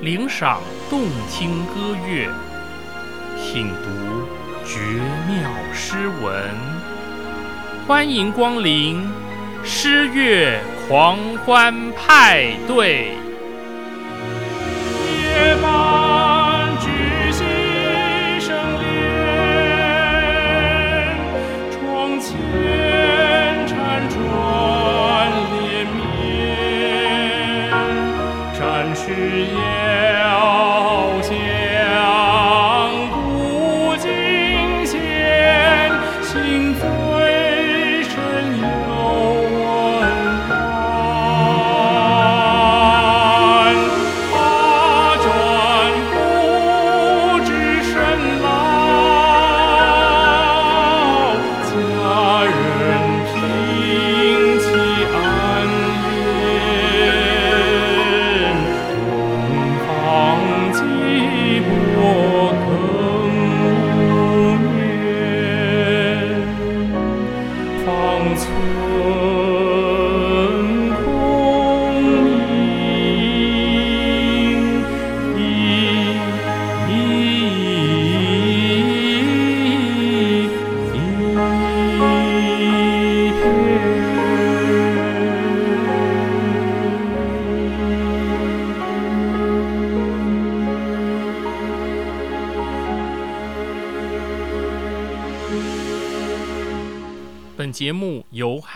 领赏动听歌乐，品读绝妙诗文。欢迎光临诗乐狂欢派对。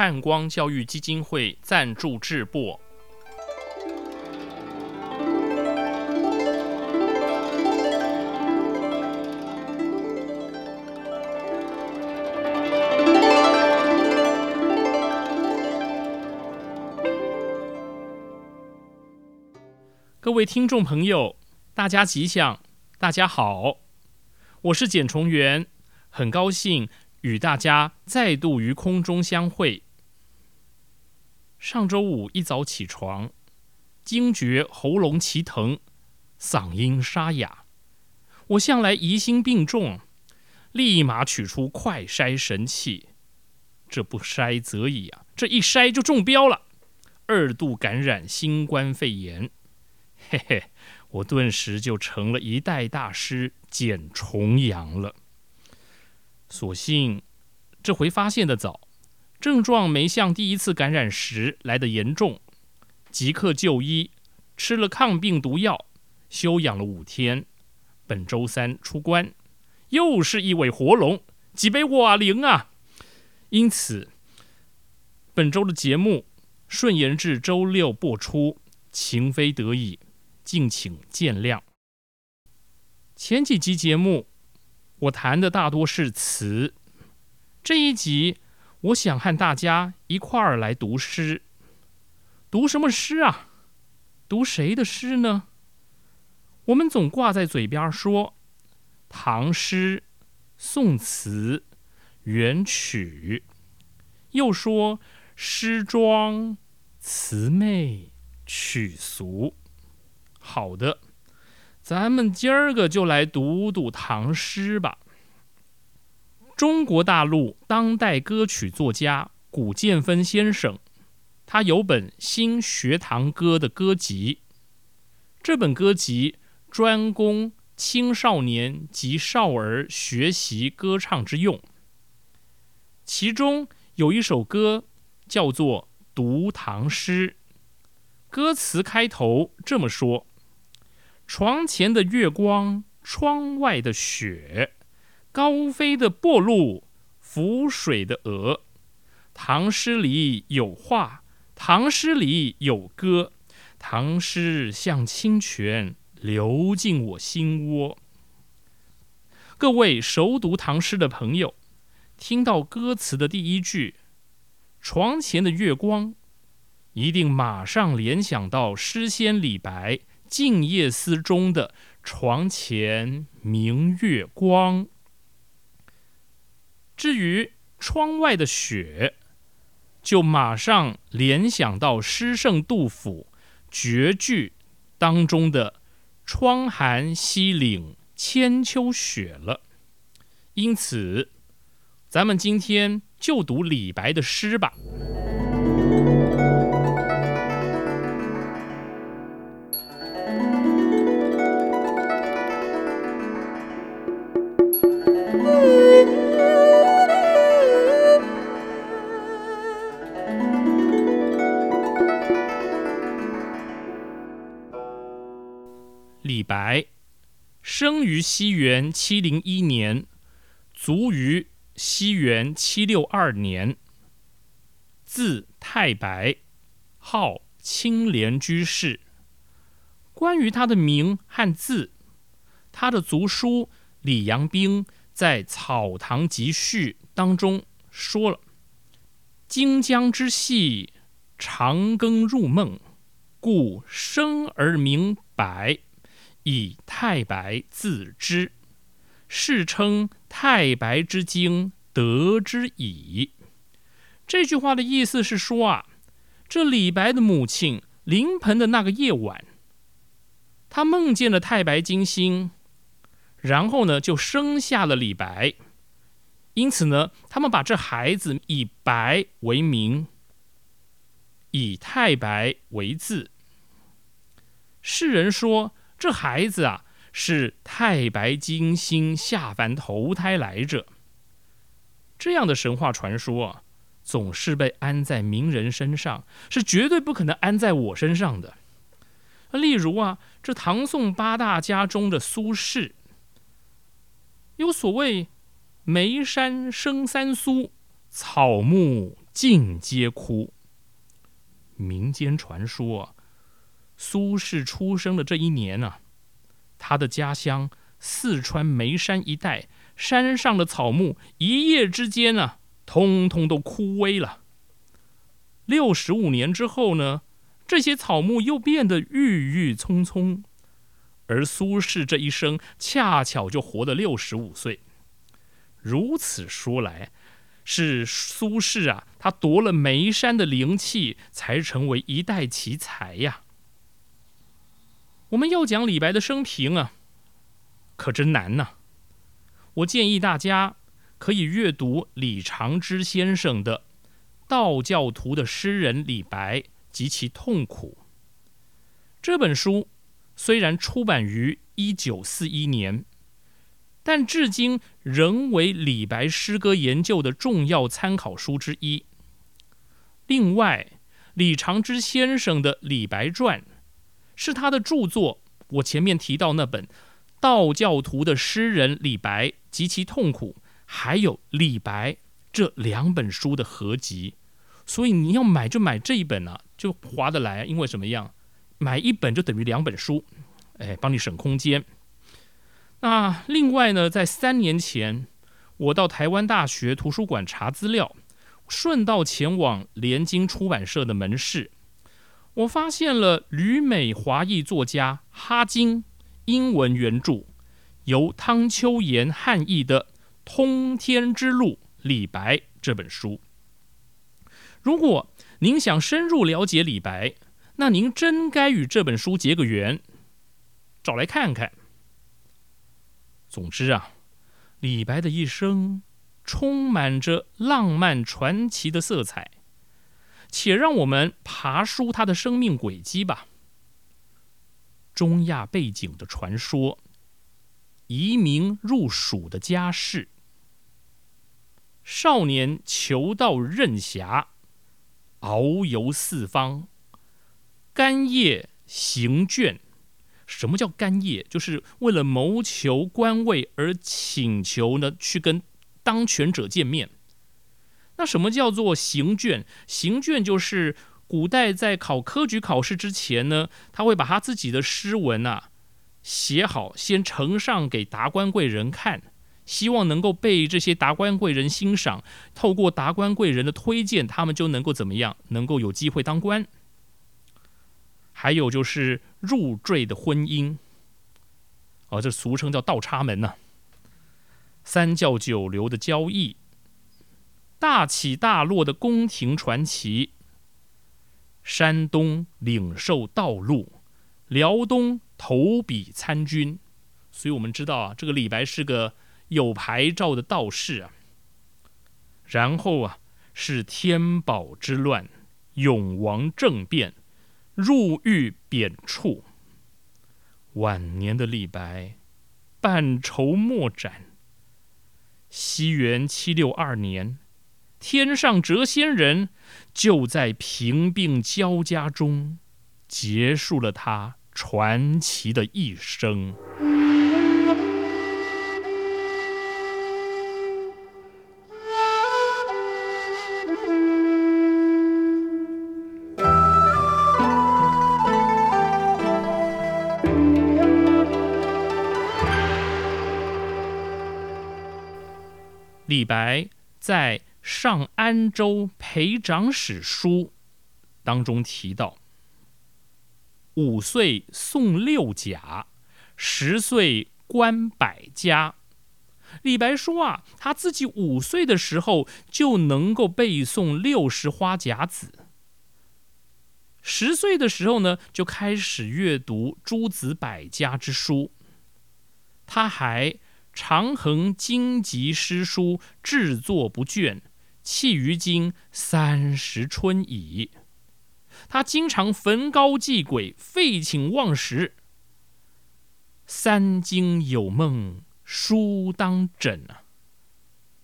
汉光教育基金会赞助制播。各位听众朋友，大家吉祥，大家好，我是简崇元，很高兴与大家再度于空中相会。上周五一早起床，惊觉喉咙奇疼，嗓音沙哑。我向来疑心病重，立马取出快筛神器。这不筛则已啊，这一筛就中标了，二度感染新冠肺炎。嘿嘿，我顿时就成了一代大师简重阳了。所幸这回发现的早，症状没像第一次感染时来的严重，即刻就医，吃了抗病毒药，休养了五天。本周三出关，又是一尾活龙，几杯瓦灵啊！因此，本周的节目顺延至周六播出，情非得已，敬请见谅。前几集节目我谈的大多是词，这一集我想和大家一块儿来读诗。读什么诗啊？读谁的诗呢？我们总挂在嘴边说唐诗、宋词、元曲，又说诗庄、词媚、曲俗。好的，咱们今儿个就来读读唐诗吧。中国大陆当代歌曲作家古建芬先生，他有本《新学堂歌》的歌集。这本歌集专供青少年及少儿学习歌唱之用。其中有一首歌叫做《读唐诗》，歌词开头这么说：“床前的月光，窗外的雪，高飞的薄露，浮水的鹅。唐诗里有画，唐诗里有歌，唐诗像清泉流进我心窝。”各位熟读唐诗的朋友，听到歌词的第一句“床前的月光”，一定马上联想到诗仙李白《静夜思》中的“床前明月光”。至于窗外的雪，就马上联想到诗圣杜甫绝句当中的“窗含西岭千秋雪”了。因此，咱们今天就读李白的诗吧。生于西元七零一年，卒于西元七六二年。字太白，号青莲居士。关于他的名和字，他的族叔李阳冰在《草堂集序》当中说了：“荆江之戏，长庚入梦，故生而名白，以太白自之。世称太白之精，得之矣。”这句话的意思是说啊，这李白的母亲临盆的那个夜晚，他梦见了太白金星，然后呢就生下了李白。因此呢，他们把这孩子以白为名，以太白为字。世人说这孩子啊是太白金星下凡投胎来着。这样的神话传说啊。总是被安在名人身上，是绝对不可能安在我身上的。例如啊，这唐宋八大家中的苏轼，有所谓“眉山生三苏，草木尽皆枯”。民间传说，苏轼出生的这一年呢，他的家乡四川眉山一带山上的草木，一夜之间呢。通通都枯萎了。六十五年之后呢，这些草木又变得郁郁葱葱，而苏轼这一生恰巧就活了六十五岁。如此说来，是苏轼啊，他夺了眉山的灵气，才成为一代奇才呀。我们要讲李白的生平啊，可真难呐。我建议大家。可以阅读李长之先生的《道教徒的诗人李白及其痛苦》这本书，虽然出版于一九四一年，但至今仍为李白诗歌研究的重要参考书之一。另外，李长之先生的《李白传》是他的著作，我前面提到那本《道教徒的诗人李白及其痛苦》。还有李白这两本书的合集，所以你要买就买这一本啊，就划得来。因为什么样，买一本就等于两本书，哎，帮你省空间。那另外呢，在三年前，我到台湾大学图书馆查资料，顺道前往联经出版社的门市，我发现了旅美华裔作家哈金英文原著，由汤秋岩汉译的。《通天之路》李白这本书，如果您想深入了解李白，那您真该与这本书结个缘，找来看看。总之啊，李白的一生充满着浪漫传奇的色彩，且让我们爬梳他的生命轨迹吧。中亚背景的传说，移民入蜀的家世。少年求道任侠，遨游四方，干谒行卷。什么叫干谒？就是为了谋求官位而请求呢，去跟当权者见面。那什么叫做行卷？行卷就是古代在考科举考试之前呢，他会把他自己的诗文啊写好，先呈上给达官贵人看。希望能够被这些达官贵人欣赏，透过达官贵人的推荐，他们就能够怎么样？能够有机会当官。还有就是入赘的婚姻，哦，这俗称叫倒插门呐。三教九流的交易，大起大落的宫廷传奇。山东领受道路，辽东投笔参军。所以我们知道啊，这个李白是个。有牌照的道士啊，然后啊是天宝之乱、永王政变、入狱贬黜。晚年的李白半筹莫展。西元七六二年，天上谪仙人就在贫病交加中结束了他传奇的一生。李白在《上安州裴长史书》当中提到：“五岁诵六甲，十岁观百家。”李白说啊，他自己五岁的时候就能够背诵六十花甲子，十岁的时候呢就开始阅读诸子百家之书，他还。长衡经籍诗书制作不倦，弃于今三十春矣。他经常焚高祭鬼，废寝忘食。三更有梦，书当枕啊！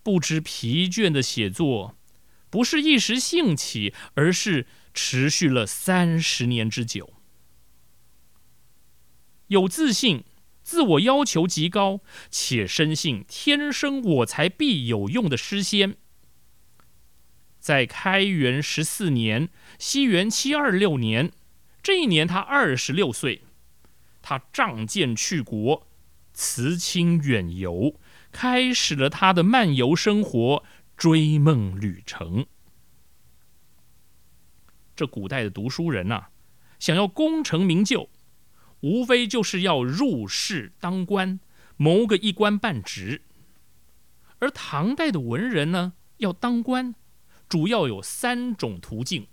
不知疲倦的写作，不是一时兴起，而是持续了三十年之久。有自信。自我要求极高，且深信天生我材必有用的诗仙。在开元十四年（西元七二六年）这一年，他二十六岁，他仗剑去国，辞亲远游，开始了他的漫游生活、追梦旅程。这古代的读书人呐，想要功成名就。无非就是要入仕当官，谋个一官半职。而唐代的文人呢，要当官，主要有三种途径。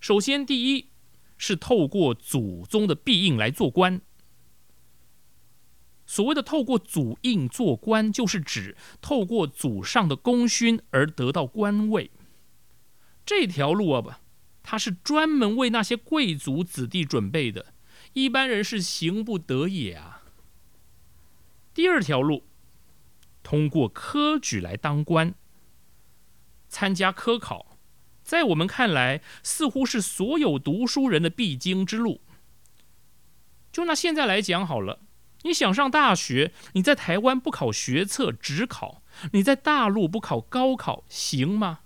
首先，第一是透过祖宗的庇印来做官。所谓的透过祖印做官，就是指透过祖上的功勋而得到官位。这条路啊，不，它是专门为那些贵族子弟准备的。一般人是行不得也啊。第二条路，通过科举来当官，参加科考，在我们看来，似乎是所有读书人的必经之路。就拿现在来讲好了，你想上大学，你在台湾不考学测只考，你在大陆不考高考行吗？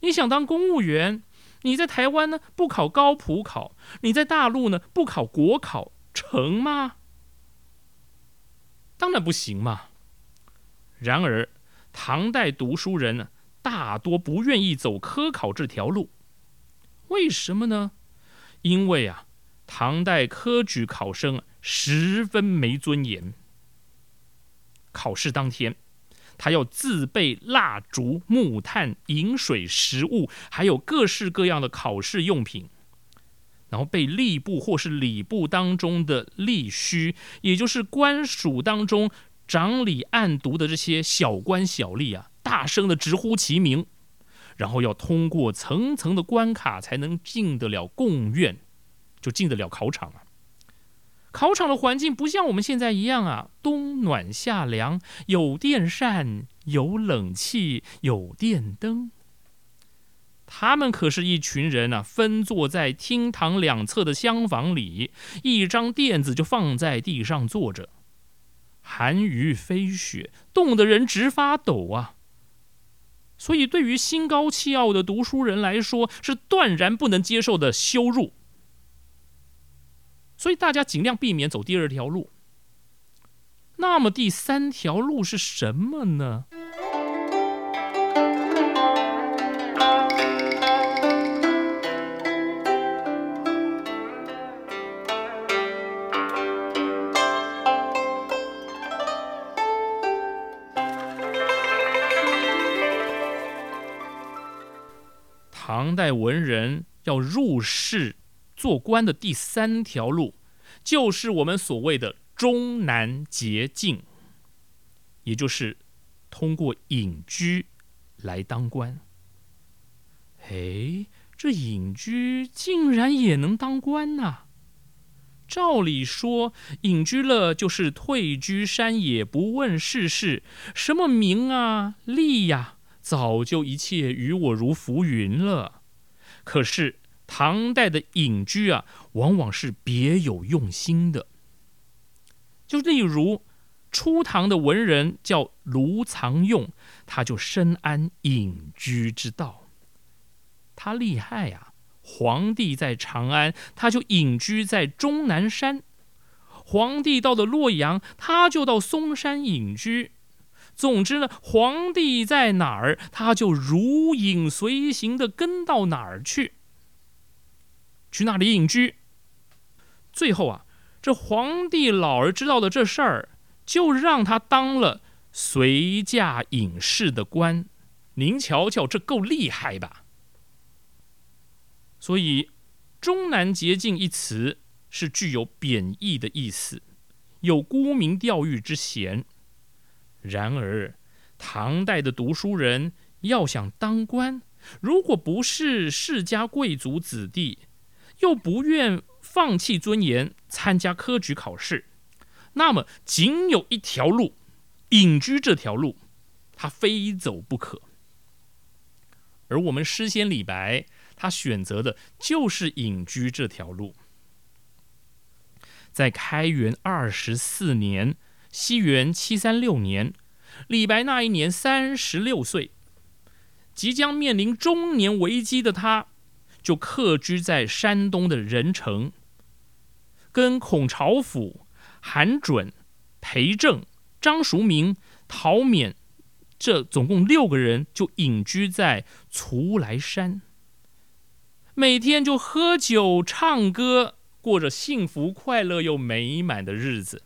你想当公务员？你在台湾呢不考高普考，你在大陆呢不考国考，成吗？当然不行嘛。然而，唐代读书人呢大多不愿意走科考这条路，为什么呢？因为啊，唐代科举考生十分没尊严。考试当天。他要自备蜡烛、木炭、饮水、食物，还有各式各样的考试用品，然后被吏部或是礼部当中的吏须，也就是官署当中掌理案牍的这些小官小吏啊，大声的直呼其名，然后要通过层层的关卡才能进得了贡院，就进得了考场啊。考场的环境不像我们现在一样啊，冬暖夏凉，有电扇，有冷气，有电灯。他们可是一群人啊，分坐在厅堂两侧的厢房里，一张垫子就放在地上坐着，寒雨飞雪，冻得人直发抖啊。所以，对于心高气傲的读书人来说，是断然不能接受的羞辱。所以大家尽量避免走第二条路。那么第三条路是什么呢？唐代文人要入仕。做官的第三条路，就是我们所谓的中南捷径，也就是通过隐居来当官。哎，这隐居竟然也能当官呐！照理说，隐居了就是退居山野，不问世事，什么名啊利呀，早就一切与我如浮云了。可是。唐代的隐居啊，往往是别有用心的。就例如初唐的文人叫卢藏用，他就深谙隐居之道。他厉害呀！皇帝在长安，他就隐居在终南山；皇帝到了洛阳，他就到嵩山隐居。总之呢，皇帝在哪儿，他就如影随形的跟到哪儿去。去那里隐居，最后啊，这皇帝老儿知道了这事儿，就让他当了随驾隐士的官。您瞧瞧，这够厉害吧？所以“终南捷径”一词是具有贬义的意思，有沽名钓誉之嫌。然而，唐代的读书人要想当官，如果不是世家贵族子弟，又不愿放弃尊严参加科举考试，那么仅有一条路，隐居这条路，他非走不可。而我们诗仙李白，他选择的就是隐居这条路。在开元二十四年（西元七三六年），李白那一年三十六岁，即将面临中年危机的他。就客居在山东的任城，跟孔朝甫、韩准、裴正、张叔明、陶勉这总共六个人，就隐居在徂来山，每天就喝酒唱歌，过着幸福快乐又美满的日子。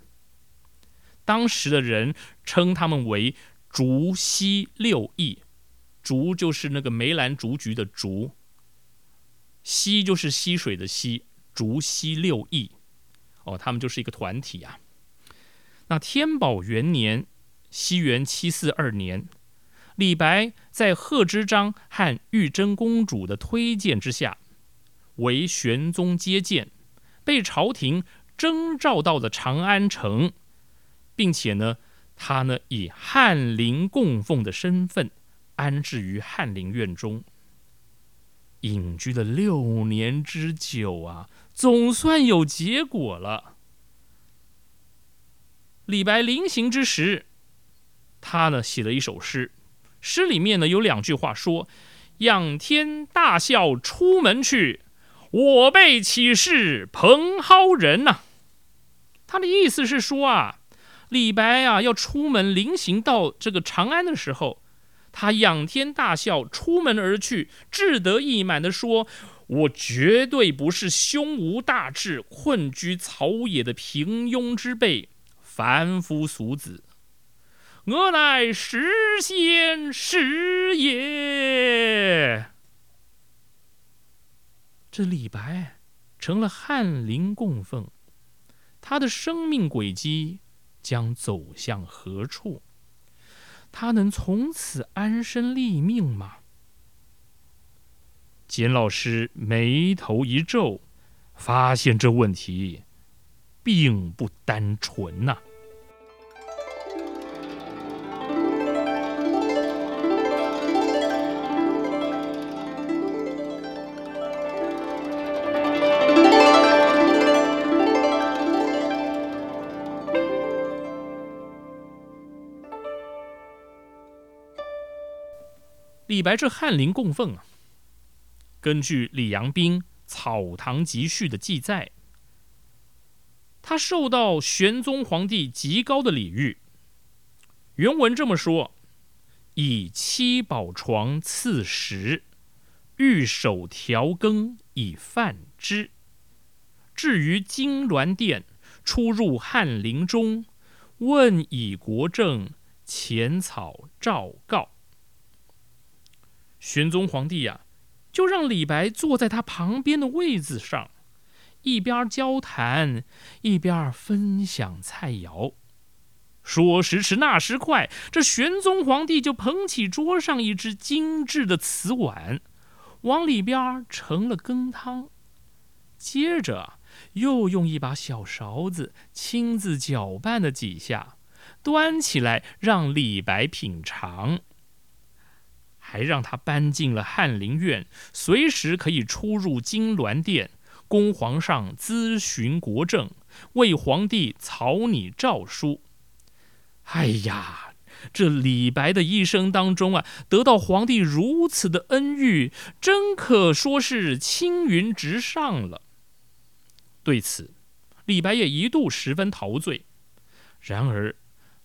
当时的人称他们为“竹溪六义”，竹就是那个梅兰竹菊的竹。溪就是溪水的溪，竹溪六义，哦，他们就是一个团体啊。那天宝元年，西元七四二年，李白在贺知章和玉真公主的推荐之下，为玄宗接见，被朝廷征召到了长安城，并且呢，他呢以翰林供奉的身份安置于翰林院中。隐居了六年之久啊，总算有结果了。李白临行之时，他呢写了一首诗，诗里面呢有两句话说：“仰天大笑出门去，我辈岂是蓬蒿人呐？”他的意思是说啊，李白啊要出门临行到这个长安的时候。他仰天大笑，出门而去，志得意满地说：“我绝对不是胸无大志、困居草野的平庸之辈，凡夫俗子。我乃诗仙是也。”这李白成了翰林供奉，他的生命轨迹将走向何处？他能从此安身立命吗？简老师眉头一皱，发现这问题并不单纯呐。李白这翰林供奉啊，根据李阳冰《草堂集序》的记载，他受到玄宗皇帝极高的礼遇。原文这么说：“以七宝床赐食，御手调羹以饭之。至于金銮殿，出入翰林中，问以国政，浅草诏告。”玄宗皇帝呀，就让李白坐在他旁边的位子上，一边交谈，一边分享菜肴。说时迟，那时快，这玄宗皇帝就捧起桌上一只精致的瓷碗，往里边盛了羹汤，接着又用一把小勺子亲自搅拌了几下，端起来让李白品尝。还让他搬进了翰林院，随时可以出入金銮殿，供皇上咨询国政，为皇帝草拟诏书。哎呀，这李白的一生当中啊，得到皇帝如此的恩遇，真可说是青云直上了。对此，李白也一度十分陶醉。然而，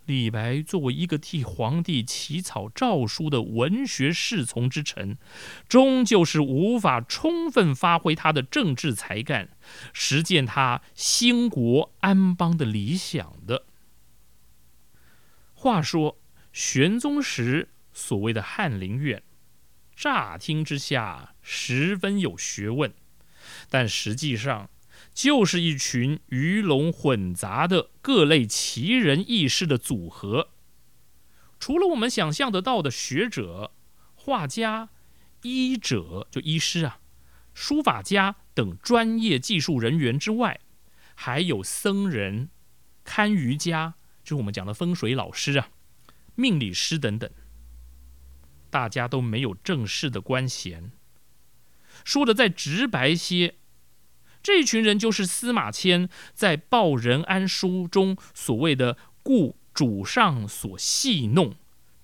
李白作为一个替皇帝起草诏书的文学侍从之臣，终究是无法充分发挥他的政治才干，实践他兴国安邦的理想的。话说玄宗时所谓的翰林院，乍听之下十分有学问，但实际上。就是一群鱼龙混杂的各类奇人异士的组合。除了我们想象得到的学者、画家、医者（就医师啊）、书法家等专业技术人员之外，还有僧人、堪舆家（就是我们讲的风水老师啊）、命理师等等。大家都没有正式的官衔。说的再直白些。这群人就是司马迁在《报任安书》中所谓的“故主上所戏弄，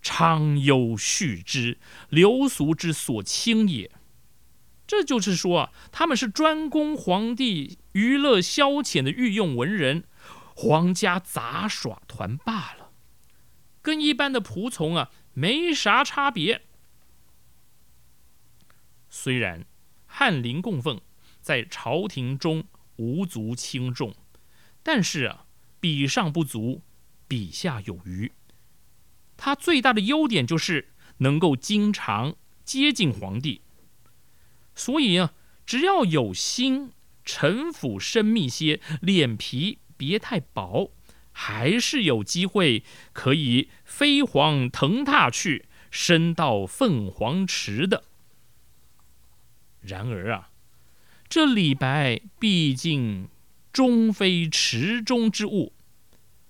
昌幽续之，流俗之所轻也”。这就是说啊，他们是专供皇帝娱乐消遣的御用文人，皇家杂耍团罢了，跟一般的仆从啊没啥差别。虽然翰林供奉。在朝廷中无足轻重，但是啊，比上不足，比下有余。他最大的优点就是能够经常接近皇帝，所以啊，只要有心，城府深密些，脸皮别太薄，还是有机会可以飞黄腾达去，升到凤凰池的。然而啊。这李白毕竟终非池中之物，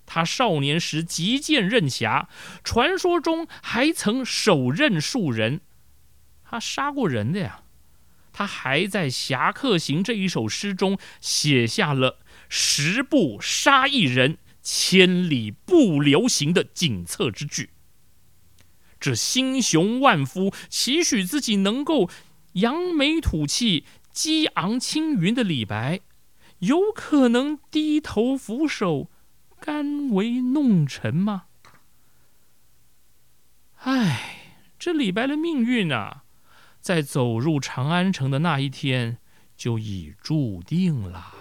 他少年时极剑任侠，传说中还曾手刃数人，他杀过人的呀。他还在《侠客行》这一首诗中写下了“十步杀一人，千里不留行”的警策之句。这心雄万夫，期许自己能够扬眉吐气。激昂青云的李白，有可能低头俯首，甘为弄臣吗？唉，这李白的命运啊，在走入长安城的那一天就已注定了。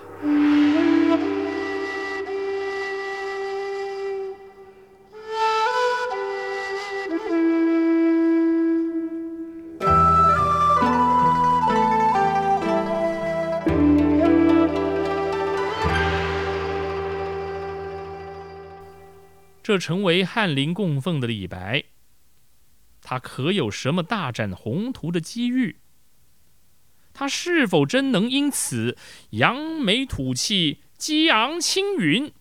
这成为翰林供奉的李白，他可有什么大展宏图的机遇？他是否真能因此扬眉吐气、激昂青云？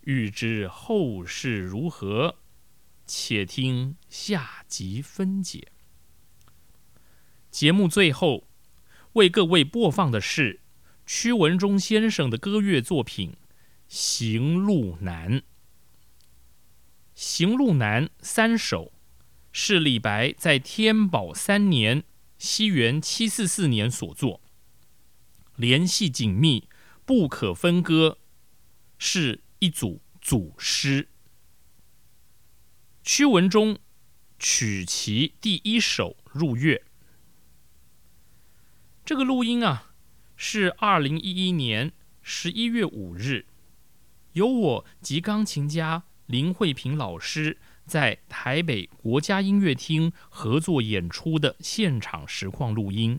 欲知后事如何，且听下集分解。节目最后为各位播放的是屈文忠先生的歌乐作品《行路难》。《行路难》三首是李白在天宝三年（西元七四四年）所作，联系紧密，不可分割，是一组组诗。屈文中取其第一首入乐。这个录音啊，是二零一一年十一月五日，由我及钢琴家。林慧萍老师在台北国家音乐厅合作演出的现场实况录音。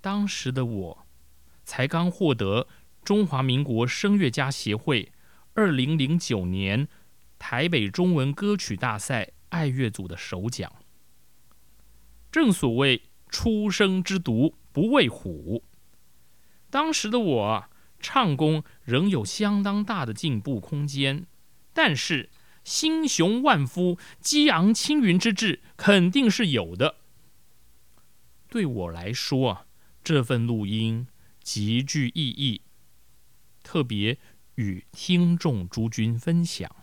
当时的我才刚获得中华民国声乐家协会二零零九年台北中文歌曲大赛爱乐组的首奖。正所谓初生之犊不畏虎，当时的我唱功仍有相当大的进步空间。但是心雄万夫、激昂青云之志，肯定是有的。对我来说啊，这份录音极具意义，特别与听众诸君分享。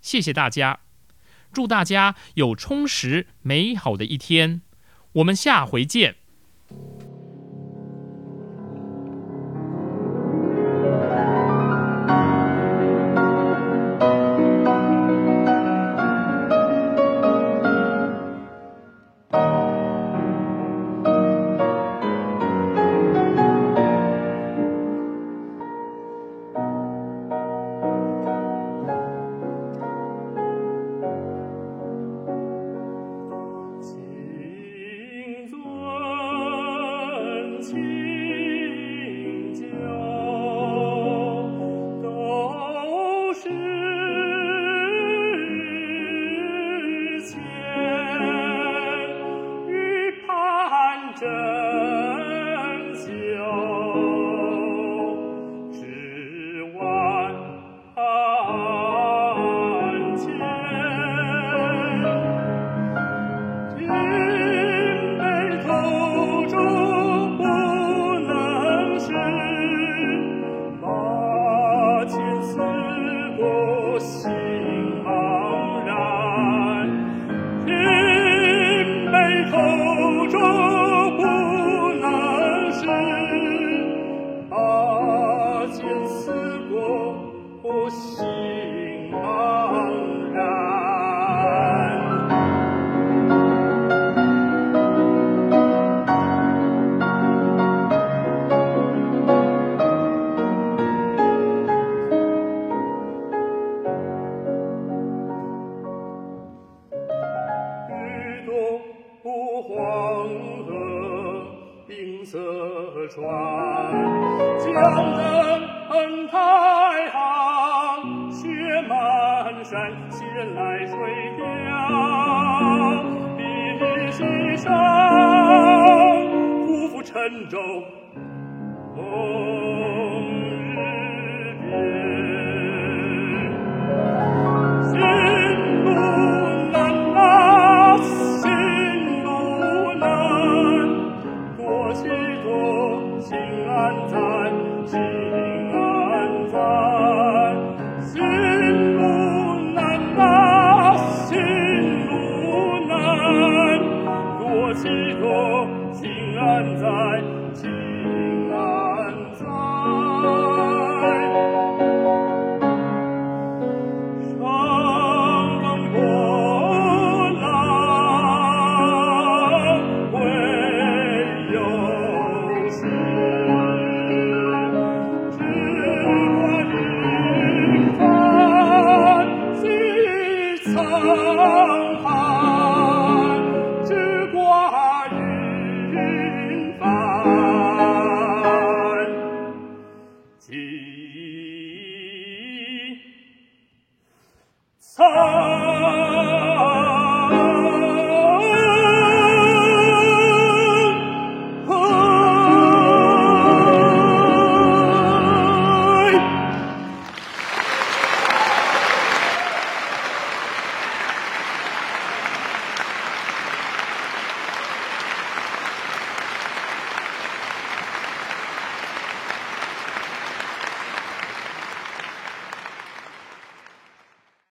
谢谢大家，祝大家有充实美好的一天。我们下回见。山，西人来垂钓。一日西山，匍匐沉舟。